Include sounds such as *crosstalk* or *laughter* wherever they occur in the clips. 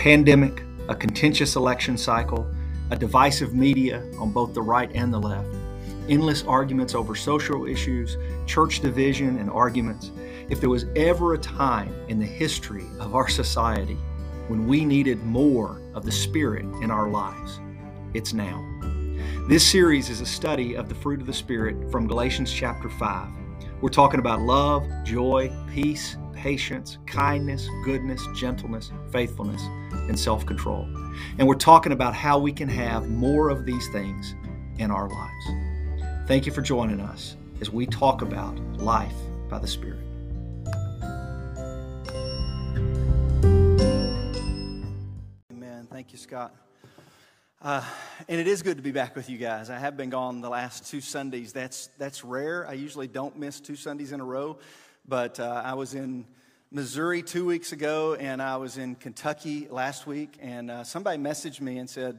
pandemic, a contentious election cycle, a divisive media on both the right and the left, endless arguments over social issues, church division, and arguments. If there was ever a time in the history of our society when we needed more of the Spirit in our lives, it's now. This series is a study of the fruit of the Spirit from Galatians chapter 5. We're talking about love, joy, peace, patience, kindness, goodness, gentleness, faithfulness, and self control. And we're talking about how we can have more of these things in our lives. Thank you for joining us as we talk about life by the Spirit. Amen. Thank you, Scott. Uh, and it is good to be back with you guys. I have been gone the last two Sundays. That's that's rare. I usually don't miss two Sundays in a row, but uh, I was in Missouri two weeks ago, and I was in Kentucky last week. And uh, somebody messaged me and said,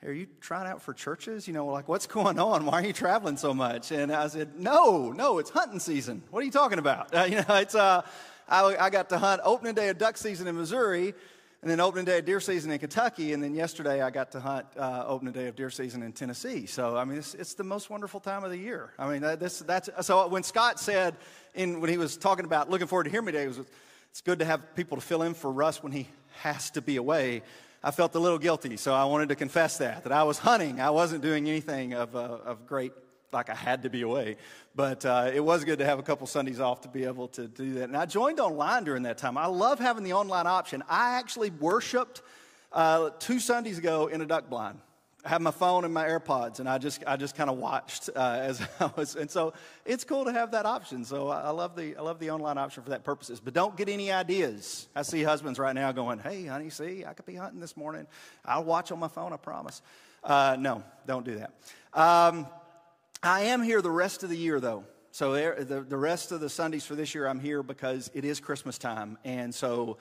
hey, "Are you trying out for churches? You know, like what's going on? Why are you traveling so much?" And I said, "No, no, it's hunting season. What are you talking about? *laughs* you know, it's I, I got to hunt opening day of duck season in Missouri." And then opening day of deer season in Kentucky, and then yesterday I got to hunt uh, opening day of deer season in Tennessee. So I mean, it's, it's the most wonderful time of the year. I mean, that, this, that's so when Scott said in when he was talking about looking forward to hear me it was it's good to have people to fill in for Russ when he has to be away. I felt a little guilty, so I wanted to confess that that I was hunting. I wasn't doing anything of uh, of great like I had to be away. But uh, it was good to have a couple Sundays off to be able to do that. And I joined online during that time. I love having the online option. I actually worshiped uh, two Sundays ago in a duck blind. I had my phone and my AirPods, and I just I just kind of watched uh, as *laughs* I was, and so it's cool to have that option. So I, I, love the I love the online option for that purposes. But don't get any ideas. I see husbands right now going, "Hey, honey, see, I could be hunting this morning. I'll watch on my phone. I promise." Uh, no, don't do that. Um, I am here the rest of the year, though. So er, the, the rest of the Sundays for this year, I'm here because it is Christmas time. And so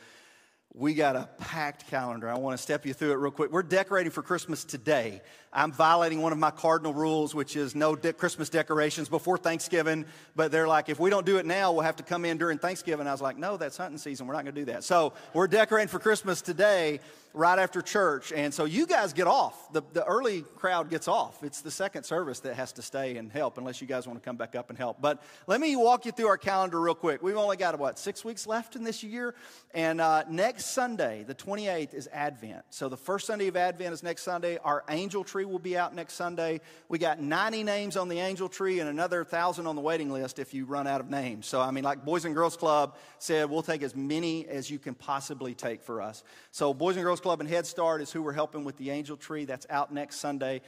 we got a packed calendar. I want to step you through it real quick. We're decorating for Christmas today. I'm violating one of my cardinal rules, which is no de- Christmas decorations before Thanksgiving. But they're like, if we don't do it now, we'll have to come in during Thanksgiving. I was like, no, that's hunting season. We're not going to do that. So we're decorating for Christmas today right after church. And so you guys get off. The, the early crowd gets off. It's the second service that has to stay and help, unless you guys want to come back up and help. But let me walk you through our calendar real quick. We've only got, what, six weeks left in this year? And uh, next Sunday, the 28th, is Advent. So the first Sunday of Advent is next Sunday. Our angel tree will be out next Sunday. We got 90 names on the angel tree and another 1,000 on the waiting list if you run out of names. So, I mean, like Boys and Girls Club said, we'll take as many as you can possibly take for us. So, Boys and Girls Girls Club and Head Start is who we're helping with the Angel Tree. That's out next Sunday.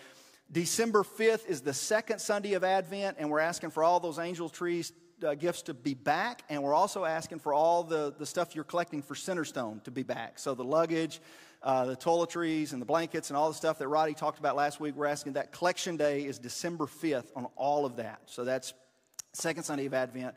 December 5th is the second Sunday of Advent, and we're asking for all those Angel Trees uh, gifts to be back, and we're also asking for all the, the stuff you're collecting for Centerstone to be back. So the luggage, uh, the toiletries, and the blankets, and all the stuff that Roddy talked about last week, we're asking that collection day is December 5th on all of that. So that's second Sunday of Advent.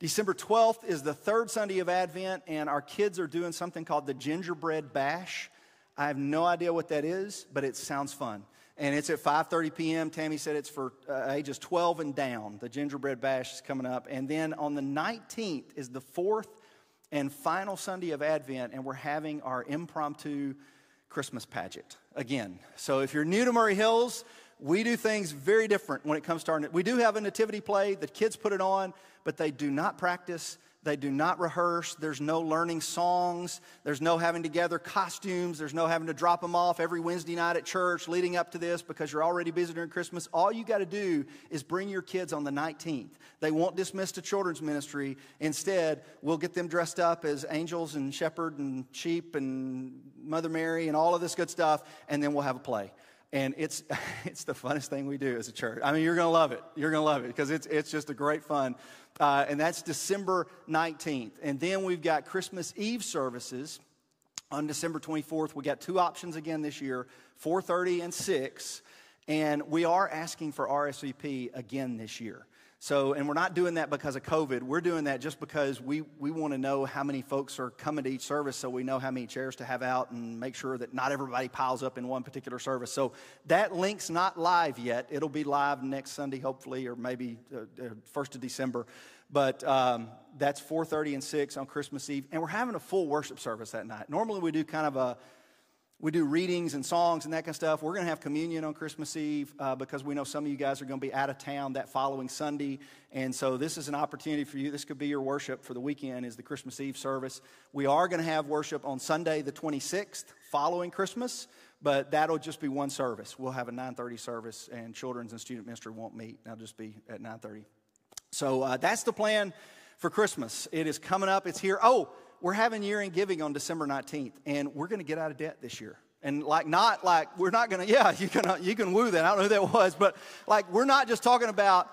December 12th is the third Sunday of Advent, and our kids are doing something called the Gingerbread Bash. I have no idea what that is, but it sounds fun. And it's at 5:30 p.m. Tammy said it's for uh, ages 12 and down. The Gingerbread Bash is coming up, and then on the 19th is the fourth and final Sunday of Advent, and we're having our impromptu Christmas pageant again. So if you're new to Maury Hills, we do things very different when it comes to our. We do have a nativity play. The kids put it on, but they do not practice. They do not rehearse. There's no learning songs. There's no having to gather costumes. There's no having to drop them off every Wednesday night at church leading up to this because you're already busy during Christmas. All you got to do is bring your kids on the 19th. They won't dismiss to children's ministry. Instead, we'll get them dressed up as angels and shepherd and sheep and Mother Mary and all of this good stuff, and then we'll have a play and it's *laughs* it's the funnest thing we do as a church. I mean, you're gonna love it. You're gonna love it because it's it's just a great fun. Uh, and that's December 19th. And then we've got Christmas Eve services on December 24th. We got two options again this year: 4:30 and 6. And we are asking for RSVP again this year. So, and we're not doing that because of COVID. We're doing that just because we, we want to know how many folks are coming to each service so we know how many chairs to have out and make sure that not everybody piles up in one particular service. So that link's not live yet. It'll be live next Sunday, hopefully, or maybe uh, uh, 1st of December. But um, that's 4.30 and 6 on Christmas Eve. And we're having a full worship service that night. Normally we do kind of a we do readings and songs and that kind of stuff. We're going to have communion on Christmas Eve uh, because we know some of you guys are going to be out of town that following Sunday. And so this is an opportunity for you. This could be your worship for the weekend is the Christmas Eve service. We are going to have worship on Sunday the 26th following Christmas, but that'll just be one service. We'll have a 9:30 service and children's and student ministry won't meet. That'll just be at 9:30. So uh, that's the plan for Christmas. It is coming up. It's here. Oh, we're having year end giving on December 19th, and we're going to get out of debt this year. And like, not like, we're not going to, yeah, you can, you can woo that. I don't know who that was, but like, we're not just talking about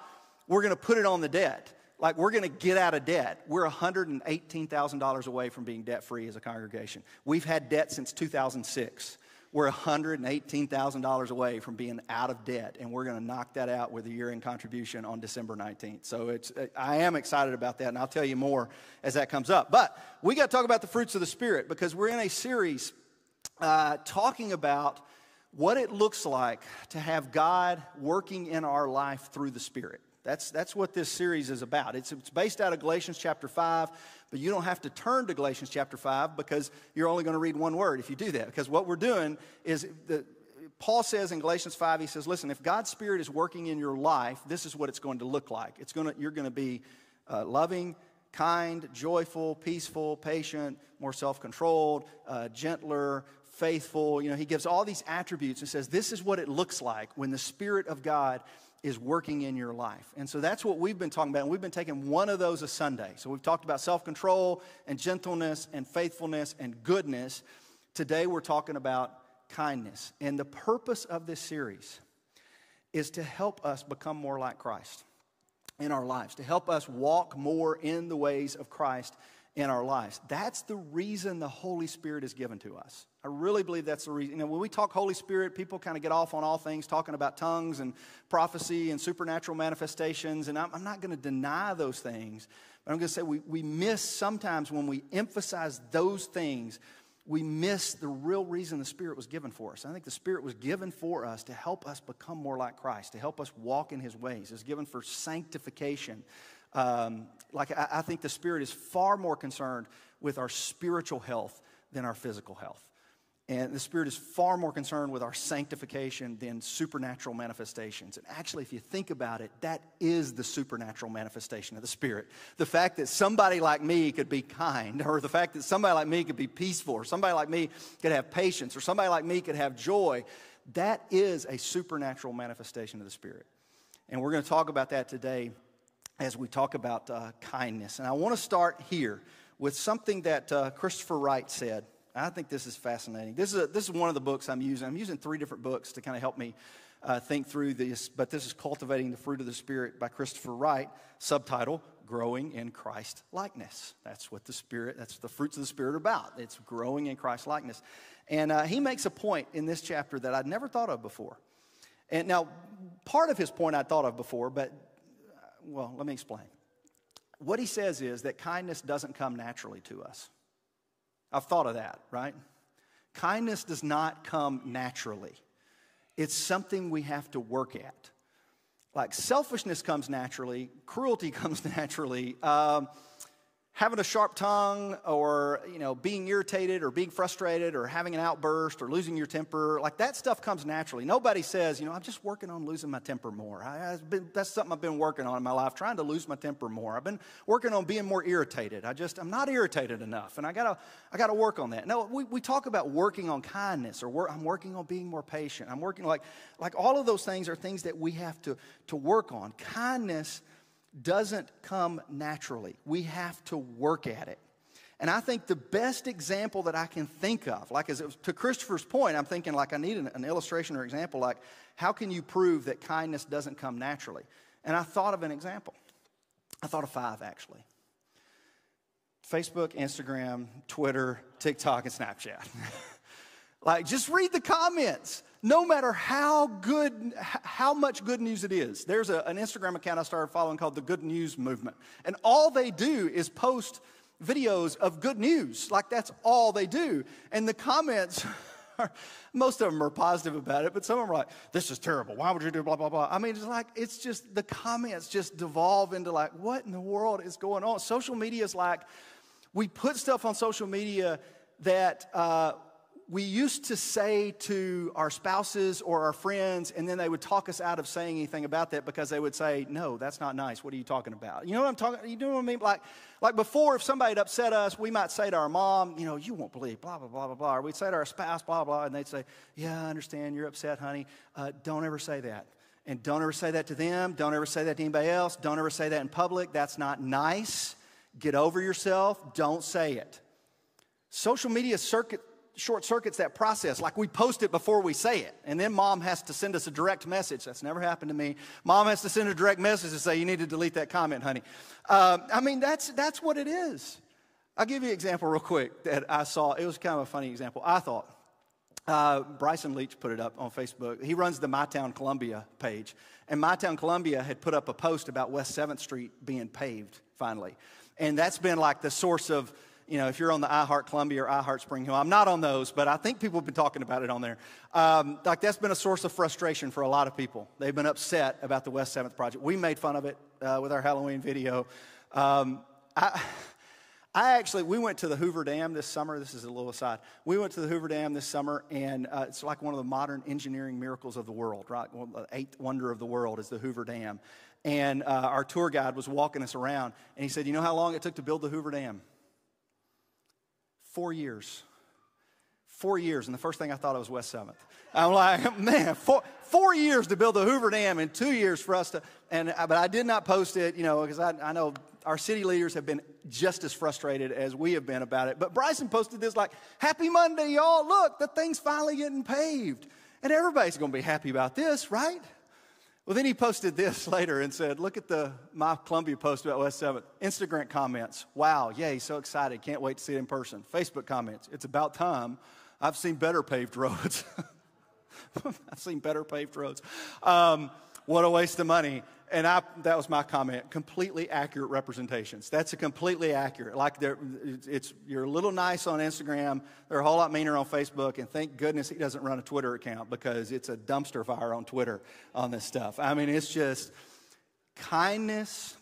we're going to put it on the debt. Like, we're going to get out of debt. We're $118,000 away from being debt free as a congregation. We've had debt since 2006 we're $118,000 away from being out of debt, and we're going to knock that out with a year end contribution on December 19th. So it's, I am excited about that, and I'll tell you more as that comes up. But we got to talk about the fruits of the Spirit because we're in a series uh, talking about what it looks like to have God working in our life through the Spirit. That's, that's what this series is about. It's, it's based out of Galatians chapter 5, but you don't have to turn to Galatians chapter 5 because you're only going to read one word if you do that. Because what we're doing is, the, Paul says in Galatians 5, he says, listen, if God's Spirit is working in your life, this is what it's going to look like. It's going to, you're going to be uh, loving, kind, joyful, peaceful, patient, more self controlled, uh, gentler, faithful. You know, he gives all these attributes and says, this is what it looks like when the Spirit of God is working in your life. And so that's what we've been talking about. And we've been taking one of those a Sunday. So we've talked about self control and gentleness and faithfulness and goodness. Today we're talking about kindness. And the purpose of this series is to help us become more like Christ in our lives, to help us walk more in the ways of Christ in our lives. That's the reason the Holy Spirit is given to us. I really believe that's the reason. You know, when we talk Holy Spirit, people kind of get off on all things, talking about tongues and prophecy and supernatural manifestations. And I'm, I'm not going to deny those things, but I'm going to say we, we miss sometimes when we emphasize those things, we miss the real reason the Spirit was given for us. I think the Spirit was given for us to help us become more like Christ, to help us walk in His ways. It's given for sanctification. Um, like, I, I think the Spirit is far more concerned with our spiritual health than our physical health. And the Spirit is far more concerned with our sanctification than supernatural manifestations. And actually, if you think about it, that is the supernatural manifestation of the Spirit. The fact that somebody like me could be kind, or the fact that somebody like me could be peaceful, or somebody like me could have patience, or somebody like me could have joy, that is a supernatural manifestation of the Spirit. And we're going to talk about that today as we talk about uh, kindness. And I want to start here with something that uh, Christopher Wright said. I think this is fascinating. This is, a, this is one of the books I'm using. I'm using three different books to kind of help me uh, think through this, but this is Cultivating the Fruit of the Spirit by Christopher Wright, subtitle Growing in Christ Likeness. That's what the Spirit, that's what the fruits of the Spirit are about. It's growing in Christ likeness. And uh, he makes a point in this chapter that I'd never thought of before. And now, part of his point I'd thought of before, but well, let me explain. What he says is that kindness doesn't come naturally to us. I've thought of that, right? Kindness does not come naturally, it's something we have to work at. Like selfishness comes naturally, cruelty *laughs* comes naturally. Um, having a sharp tongue or you know being irritated or being frustrated or having an outburst or losing your temper like that stuff comes naturally. Nobody says you know i'm just working on losing my temper more. I, been, that's something i've been working on in my life trying to lose my temper more. I've been working on being more irritated. I just i'm not irritated enough and i gotta i gotta work on that. No we, we talk about working on kindness or work, i'm working on being more patient. I'm working like like all of those things are things that we have to to work on. Kindness doesn't come naturally. We have to work at it. And I think the best example that I can think of, like as to Christopher's point, I'm thinking like I need an, an, illustration or example, like how can you prove that kindness doesn't come naturally? And I thought of an example. I thought of five actually Facebook, Instagram, Twitter, TikTok, and Snapchat. *laughs* like just read the comments no matter how good, how much good news it is. There's a, an Instagram account I started following called the Good News Movement. And all they do is post videos of good news. Like that's all they do. And the comments, *laughs* are, most of them are positive about it, but some of them are like, this is terrible. Why would you do blah, blah, blah? I mean, it's like, it's just, the comments just devolve into like, what in the world is going on? Social media is like, we put stuff on social media that uh, we used to say to our spouses or our friends, and then they would talk us out of saying anything about that because they would say, No, that's not nice. What are you talking about? You know what I'm talking You know what I mean? Like, like before, if somebody had upset us, we might say to our mom, You know, you won't believe, blah, blah, blah, blah, blah. Or we'd say to our spouse, blah, blah, and they'd say, Yeah, I understand. You're upset, honey. Uh, don't ever say that. And don't ever say that to them. Don't ever say that to anybody else. Don't ever say that in public. That's not nice. Get over yourself. Don't say it. Social media circuit short circuits that process. Like we post it before we say it, and then mom has to send us a direct message. That's never happened to me. Mom has to send a direct message to say, "You need to delete that comment, honey." Uh, I mean, that's that's what it is. I'll give you an example real quick that I saw. It was kind of a funny example. I thought. Uh, Bryson Leach put it up on Facebook. He runs the My Town Columbia page. And My Town Columbia had put up a post about West 7th Street being paved finally. And that's been like the source of you know, if you're on the iHeart Columbia or iHeart Spring Hill, I'm not on those, but I think people have been talking about it on there. Um, like that's been a source of frustration for a lot of people. They've been upset about the West 7th project. We made fun of it uh, with our Halloween video. Um, I, I actually, we went to the Hoover Dam this summer. This is a little aside. We went to the Hoover Dam this summer, and uh, it's like one of the modern engineering miracles of the world, right? Well, the eighth wonder of the world is the Hoover Dam. And uh, our tour guide was walking us around, and he said, You know how long it took to build the Hoover Dam? Four years. Four years. And the first thing I thought of was West 7th. I'm like, *laughs* man, four, four years to build the Hoover Dam and two years for us to, and, uh, but I did not post it, you know, because I, I know our city leaders have been just as frustrated as we have been about it. But Bryson posted this like, Happy Monday, y'all. Look, the thing's finally getting paved. And everybody's going to be happy about this, right? Well, then he posted this *laughs* later and said, Look at the my Columbia post about West 7th. Instagram comments, wow, yay, so excited, can't wait to see it in person. Facebook comments, it's about time. I've seen better paved roads. *laughs* I've seen better paved roads. Um, what a waste of money. And I, that was my comment. Completely accurate representations. That's a completely accurate. Like they're—it's you're a little nice on Instagram. They're a whole lot meaner on Facebook. And thank goodness he doesn't run a Twitter account because it's a dumpster fire on Twitter on this stuff. I mean, it's just kindness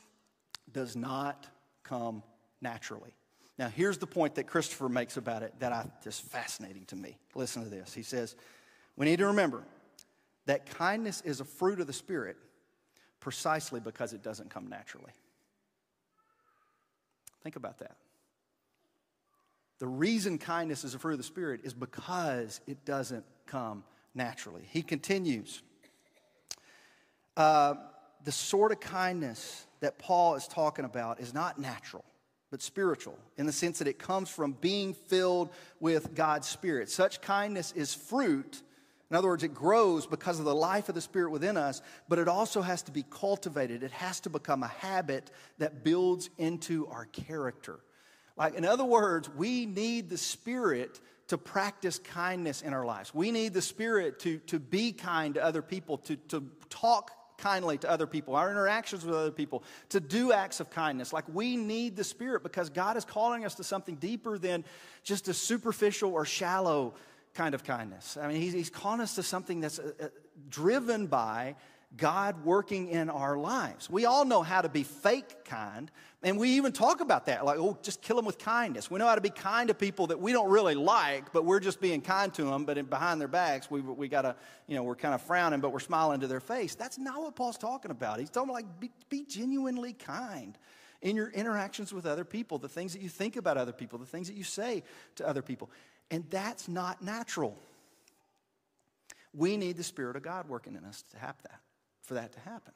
does not come naturally. Now, here's the point that Christopher makes about it that I just fascinating to me. Listen to this. He says, "We need to remember that kindness is a fruit of the Spirit precisely because it doesn't come naturally. Think about that. The reason kindness is a fruit of the Spirit is because it doesn't come naturally. He continues uh, the sort of kindness that Paul is talking about is not natural, but spiritual, in the sense that it comes from being filled with God's Spirit. Such kindness is fruit in other words, it grows because of the life of the Spirit within us, but it also has to be cultivated. It has to become a habit that builds into our character. Like, in other words, we need the Spirit to practice kindness in our lives. We need the Spirit to, to be kind to other people, to, to talk kindly to other people, our interactions with other people, to do acts of kindness. Like we need the Spirit because God is calling us to something deeper than just a superficial or shallow kind of kindness. I mean, he's, he's calling us to something that's uh, uh, driven by God working in our lives. We all know how to be fake kind, and we even talk about that like, oh, just kill them with kindness. We know how to be kind to people that we don't really like, but we're just being kind to them, but in, behind their backs, we, we got to, you know, we're kind of frowning, but we're smiling to their face. That's not what Paul's talking about. He's talking like, be, be genuinely kind in your interactions with other people, the things that you think about other people, the things that you say to other people. And that's not natural. We need the Spirit of God working in us to have that, for that to happen.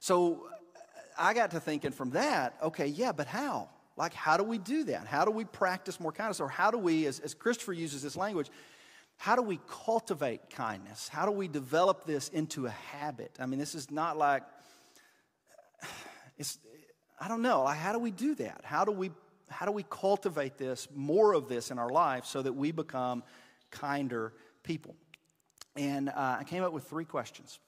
So uh, I got to thinking from that, okay, yeah, but how? Like, how do we do that? How do we practice more kindness? Or how do we, as, as Christopher uses this language, how do we cultivate kindness? How do we develop this into a habit? I mean, this is not like, *sighs* it's, I don't know, like, how do we do that? How do we how do we cultivate this, more of this in our life so that we become kinder people? And uh, I came up with three questions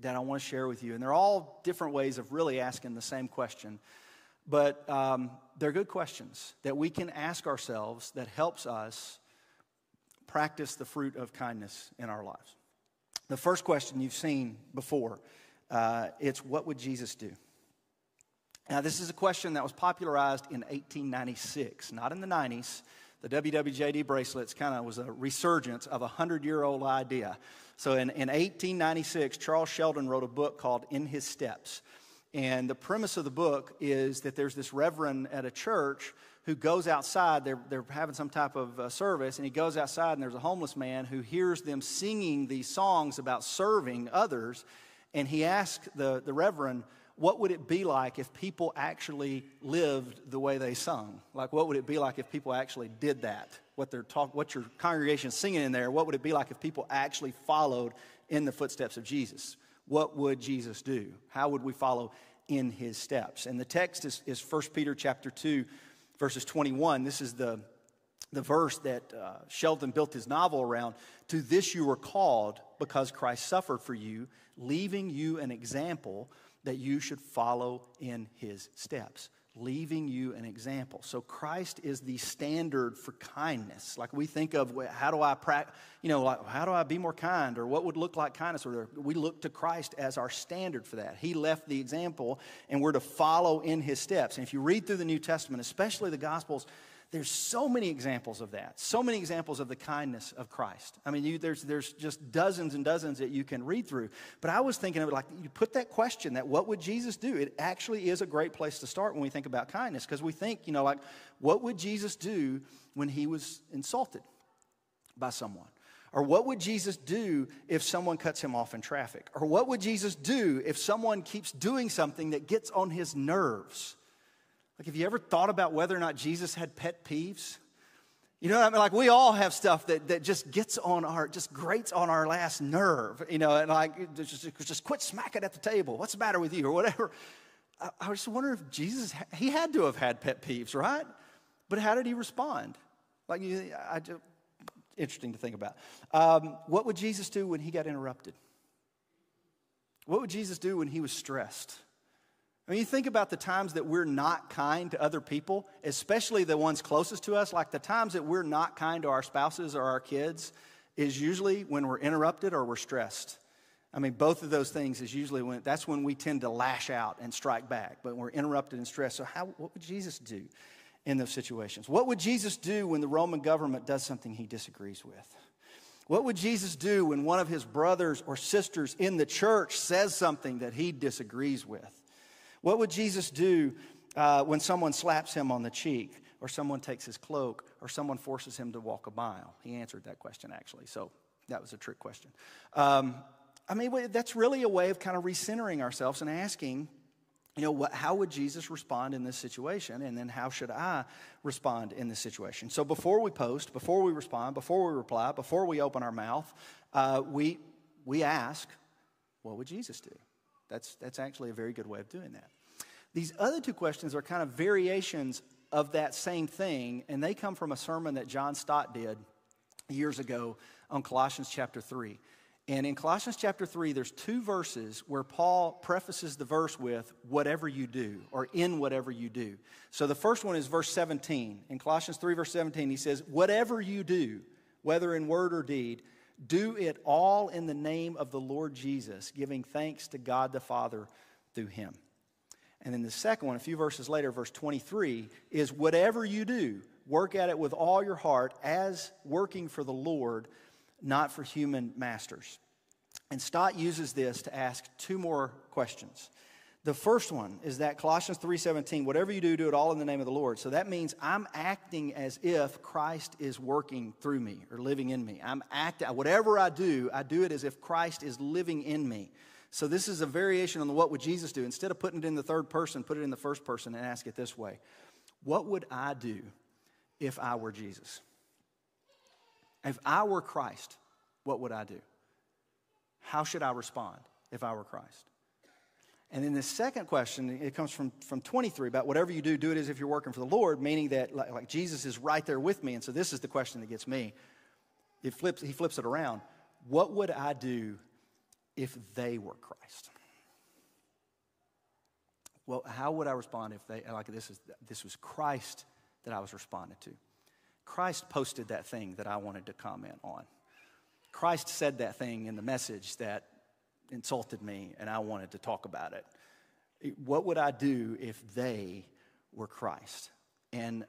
that I want to share with you. And they're all different ways of really asking the same question. But um, they're good questions that we can ask ourselves that helps us practice the fruit of kindness in our lives. The first question you've seen before, uh, it's what would Jesus do? Now, this is a question that was popularized in 1896, not in the 90s. The WWJD bracelets kind of was a resurgence of a hundred year old idea. So in, in 1896, Charles Sheldon wrote a book called In His Steps. And the premise of the book is that there's this reverend at a church who goes outside. They're, they're having some type of uh, service, and he goes outside, and there's a homeless man who hears them singing these songs about serving others. And he asks the, the reverend, what would it be like if people actually lived the way they sung? Like, what would it be like if people actually did that? What they're talk, what your congregation is singing in there? What would it be like if people actually followed in the footsteps of Jesus? What would Jesus do? How would we follow in his steps? And the text is, is 1 Peter chapter 2, verses 21. This is the, the verse that uh, Sheldon built his novel around. To this you were called because Christ suffered for you, leaving you an example that you should follow in his steps leaving you an example. So Christ is the standard for kindness. Like we think of how do I practice, you know, like how do I be more kind or what would look like kindness or we look to Christ as our standard for that. He left the example and we're to follow in his steps. And if you read through the New Testament, especially the gospels, there's so many examples of that, so many examples of the kindness of Christ. I mean, you, there's, there's just dozens and dozens that you can read through. But I was thinking of it like you put that question that what would Jesus do? It actually is a great place to start when we think about kindness because we think, you know, like what would Jesus do when he was insulted by someone? Or what would Jesus do if someone cuts him off in traffic? Or what would Jesus do if someone keeps doing something that gets on his nerves? Like, have you ever thought about whether or not Jesus had pet peeves? You know what I mean? Like, we all have stuff that, that just gets on our, just grates on our last nerve, you know, and like, just, just quit smacking at the table. What's the matter with you? Or whatever. I, I just wonder if Jesus, he had to have had pet peeves, right? But how did he respond? Like, I just, interesting to think about. Um, what would Jesus do when he got interrupted? What would Jesus do when he was stressed? I mean, you think about the times that we're not kind to other people, especially the ones closest to us, like the times that we're not kind to our spouses or our kids, is usually when we're interrupted or we're stressed. I mean, both of those things is usually when that's when we tend to lash out and strike back, but we're interrupted and stressed. So, how, what would Jesus do in those situations? What would Jesus do when the Roman government does something he disagrees with? What would Jesus do when one of his brothers or sisters in the church says something that he disagrees with? What would Jesus do uh, when someone slaps him on the cheek, or someone takes his cloak, or someone forces him to walk a mile? He answered that question, actually. So that was a trick question. Um, I mean, that's really a way of kind of recentering ourselves and asking, you know, what, how would Jesus respond in this situation? And then how should I respond in this situation? So before we post, before we respond, before we reply, before we open our mouth, uh, we, we ask, what would Jesus do? That's, that's actually a very good way of doing that. These other two questions are kind of variations of that same thing, and they come from a sermon that John Stott did years ago on Colossians chapter 3. And in Colossians chapter 3, there's two verses where Paul prefaces the verse with, whatever you do, or in whatever you do. So the first one is verse 17. In Colossians 3, verse 17, he says, Whatever you do, whether in word or deed, do it all in the name of the Lord Jesus, giving thanks to God the Father through him. And then the second one, a few verses later, verse 23, is whatever you do, work at it with all your heart as working for the Lord, not for human masters. And Stott uses this to ask two more questions. The first one is that Colossians 3:17, whatever you do, do it all in the name of the Lord. So that means I'm acting as if Christ is working through me or living in me. I'm acting whatever I do, I do it as if Christ is living in me. So this is a variation on the what would Jesus do. Instead of putting it in the third person, put it in the first person and ask it this way. What would I do if I were Jesus? If I were Christ, what would I do? How should I respond if I were Christ? And then the second question, it comes from, from 23 about whatever you do, do it as if you're working for the Lord, meaning that like, like Jesus is right there with me. And so this is the question that gets me. It flips, he flips it around. What would I do if they were Christ? Well, how would I respond if they, like this, is, this was Christ that I was responding to? Christ posted that thing that I wanted to comment on. Christ said that thing in the message that insulted me and I wanted to talk about it. What would I do if they were Christ? And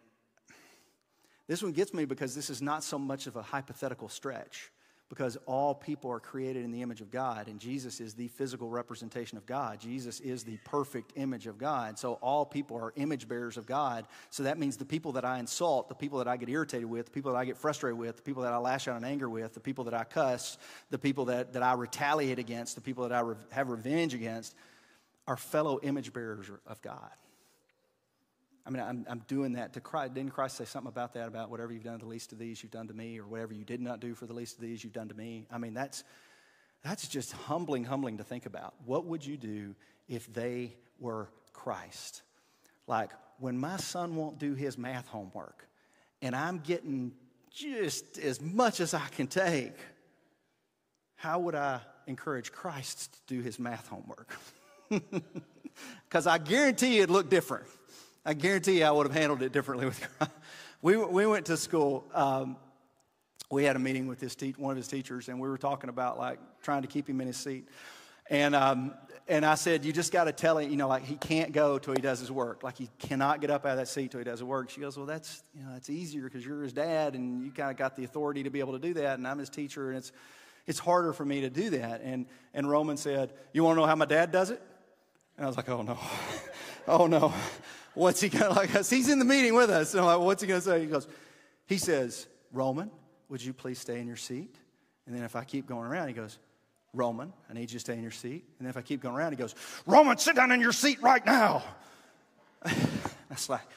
This one gets me because this is not so much of a hypothetical stretch because all people are created in the image of God, and Jesus is the physical representation of God. Jesus is the perfect image of God. So all people are image bearers of God. So that means the people that I insult, the people that I get irritated with, the people that I get frustrated with, the people that I lash out in anger with, the people that I cuss, the people that, that I retaliate against, the people that I re- have revenge against, are fellow image bearers of God. I mean, I'm, I'm doing that to Christ. Didn't Christ say something about that, about whatever you've done the least of these, you've done to me, or whatever you did not do for the least of these, you've done to me? I mean, that's, that's just humbling, humbling to think about. What would you do if they were Christ? Like, when my son won't do his math homework, and I'm getting just as much as I can take, how would I encourage Christ to do his math homework? *laughs* Because I guarantee it'd look different. I guarantee you I would have handled it differently with *laughs* we, we went to school. Um, we had a meeting with his te- one of his teachers, and we were talking about like trying to keep him in his seat. And, um, and I said, You just got to tell him, you know, like he can't go till he does his work. Like he cannot get up out of that seat till he does his work. She goes, Well, that's, you know, that's easier because you're his dad and you kind of got the authority to be able to do that. And I'm his teacher, and it's, it's harder for me to do that. And, and Roman said, You want to know how my dad does it? And I was like, Oh, no. *laughs* oh, no what's he going *laughs* to, like, he's in the meeting with us. And I'm like, what's he going to say? He goes, he says, Roman, would you please stay in your seat? And then if I keep going around, he goes, Roman, I need you to stay in your seat. And then if I keep going around, he goes, Roman, sit down in your seat right now. *laughs* that's like,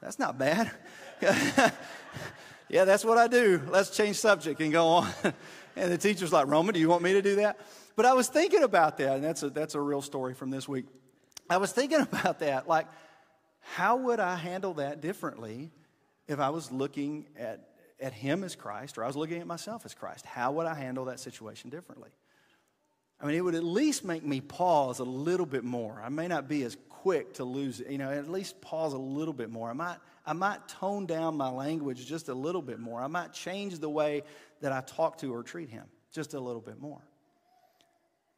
that's not bad. *laughs* yeah, that's what I do. Let's change subject and go on. and the teacher's like, Roman, do you want me to do that? But I was thinking about that, and that's a, that's a real story from this week. I was thinking about that. Like, how would I handle that differently if I was looking at, at him as Christ or I was looking at myself as Christ? How would I handle that situation differently? I mean, it would at least make me pause a little bit more. I may not be as quick to lose you know, at least pause a little bit more. I might, I might tone down my language just a little bit more. I might change the way that I talk to or treat him just a little bit more.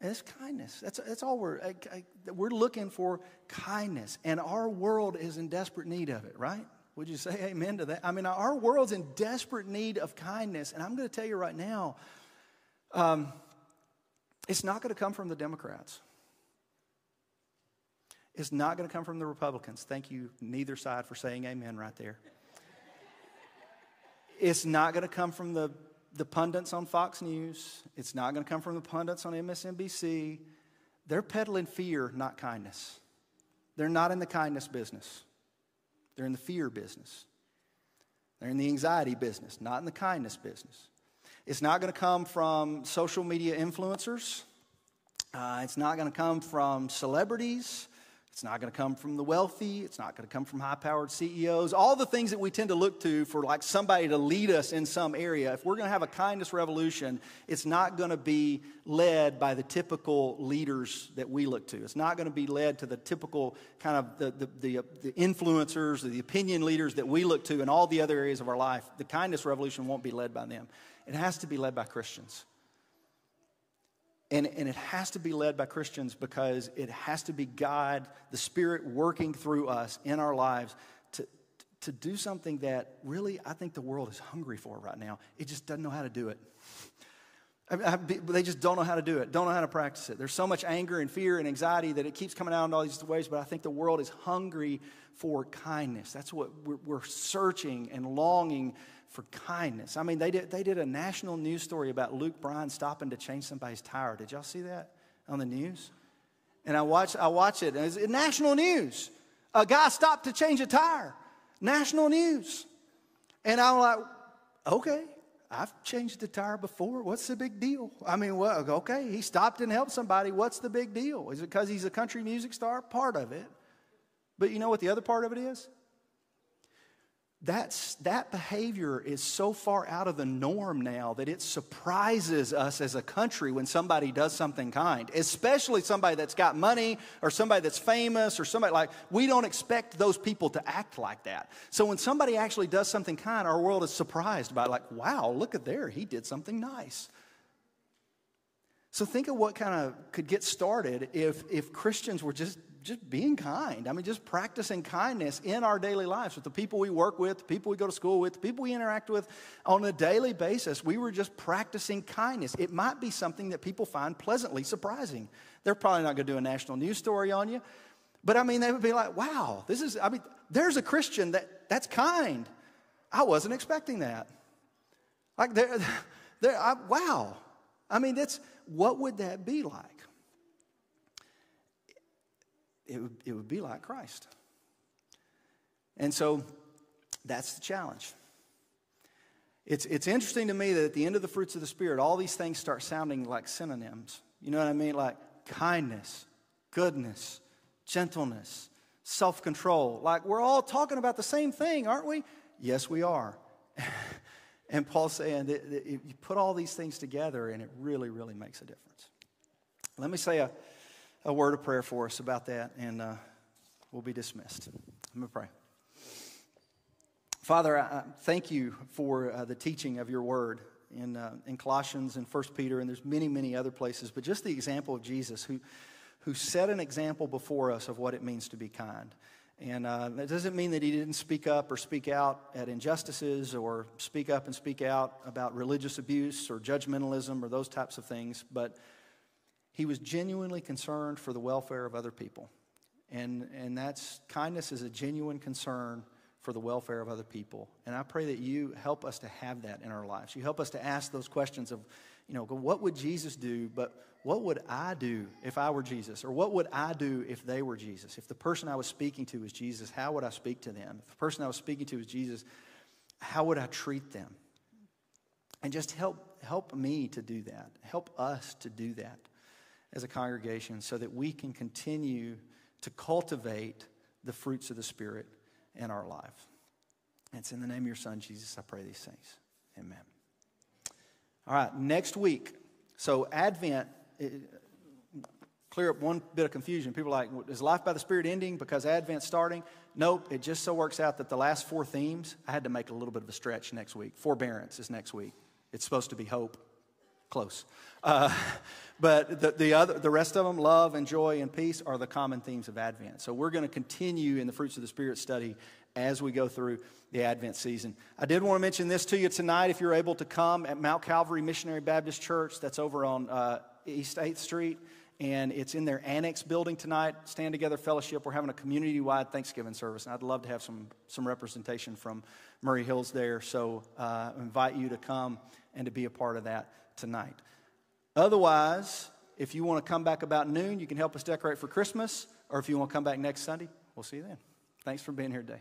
And it's kindness. That's, that's all we're, I, I, we're looking for kindness. And our world is in desperate need of it, right? Would you say amen to that? I mean, our world's in desperate need of kindness. And I'm going to tell you right now, um, it's not going to come from the Democrats. It's not going to come from the Republicans. Thank you, neither side, for saying amen right there. It's not going to come from the the pundits on Fox News. It's not going to come from the pundits on MSNBC. They're peddling fear, not kindness. They're not in the kindness business, they're in the fear business. They're in the anxiety business, not in the kindness business. It's not going to come from social media influencers. Uh, it's not going to come from celebrities. It's not going to come from the wealthy. It's not going to come from high powered CEOs. All the things that we tend to look to for like somebody to lead us in some area. If we're going to have a kindness revolution, it's not going to be led by the typical leaders that we look to. It's not going to be led to the typical kind of the, the, the, the influencers, the opinion leaders that we look to in all the other areas of our life. The kindness revolution won't be led by them. It has to be led by Christians. And, and it has to be led by Christians because it has to be God, the Spirit working through us in our lives to, to do something that really I think the world is hungry for right now. It just doesn't know how to do it. I, I, they just don't know how to do it, don't know how to practice it. There's so much anger and fear and anxiety that it keeps coming out in all these ways, but I think the world is hungry for kindness. That's what we're, we're searching and longing for kindness. I mean, they did, they did a national news story about Luke Bryan stopping to change somebody's tire. Did y'all see that on the news? And I watched, I watched it, and it's national news. A guy stopped to change a tire. National news. And I'm like, okay, I've changed the tire before. What's the big deal? I mean, well, okay, he stopped and helped somebody. What's the big deal? Is it because he's a country music star? Part of it. But you know what the other part of it is? That's, that behavior is so far out of the norm now that it surprises us as a country when somebody does something kind, especially somebody that's got money or somebody that's famous or somebody like, we don't expect those people to act like that. So when somebody actually does something kind, our world is surprised by, like, wow, look at there, he did something nice. So think of what kind of could get started if, if Christians were just just being kind. I mean, just practicing kindness in our daily lives with the people we work with, the people we go to school with, the people we interact with on a daily basis. We were just practicing kindness. It might be something that people find pleasantly surprising. They're probably not going to do a national news story on you, but I mean, they would be like, wow, this is, I mean, there's a Christian that, that's kind. I wasn't expecting that. Like, there, *laughs* there, I, wow. I mean, that's, what would that be like? It would, it would be like Christ. And so that's the challenge. It's, it's interesting to me that at the end of the fruits of the Spirit, all these things start sounding like synonyms. You know what I mean? Like kindness, goodness, gentleness, self control. Like we're all talking about the same thing, aren't we? Yes, we are. *laughs* and Paul's saying that, that you put all these things together and it really, really makes a difference. Let me say a, a word of prayer for us about that, and uh, we'll be dismissed. I'm going to pray. Father, I, thank you for uh, the teaching of your word in, uh, in Colossians and 1 Peter, and there's many, many other places, but just the example of Jesus who, who set an example before us of what it means to be kind. And uh, that doesn't mean that he didn't speak up or speak out at injustices or speak up and speak out about religious abuse or judgmentalism or those types of things, but he was genuinely concerned for the welfare of other people. And, and that's kindness is a genuine concern for the welfare of other people. And I pray that you help us to have that in our lives. You help us to ask those questions of, you know, what would Jesus do, but what would I do if I were Jesus? Or what would I do if they were Jesus? If the person I was speaking to was Jesus, how would I speak to them? If the person I was speaking to was Jesus, how would I treat them? And just help, help me to do that. Help us to do that as a congregation so that we can continue to cultivate the fruits of the Spirit in our life. It's in the name of your Son, Jesus, I pray these things. Amen. All right, next week. So, Advent, it, clear up one bit of confusion. People are like, is life by the Spirit ending because Advent's starting? Nope, it just so works out that the last four themes, I had to make a little bit of a stretch next week. Forbearance is next week. It's supposed to be hope. Close. Uh, but the, the, other, the rest of them, love and joy and peace, are the common themes of Advent. So we're going to continue in the Fruits of the Spirit study as we go through the Advent season. I did want to mention this to you tonight if you're able to come at Mount Calvary Missionary Baptist Church, that's over on uh, East 8th Street. And it's in their annex building tonight, Stand Together Fellowship. We're having a community wide Thanksgiving service, and I'd love to have some, some representation from Maury Hills there. So uh, invite you to come and to be a part of that tonight. Otherwise, if you want to come back about noon, you can help us decorate for Christmas, or if you want to come back next Sunday, we'll see you then. Thanks for being here today.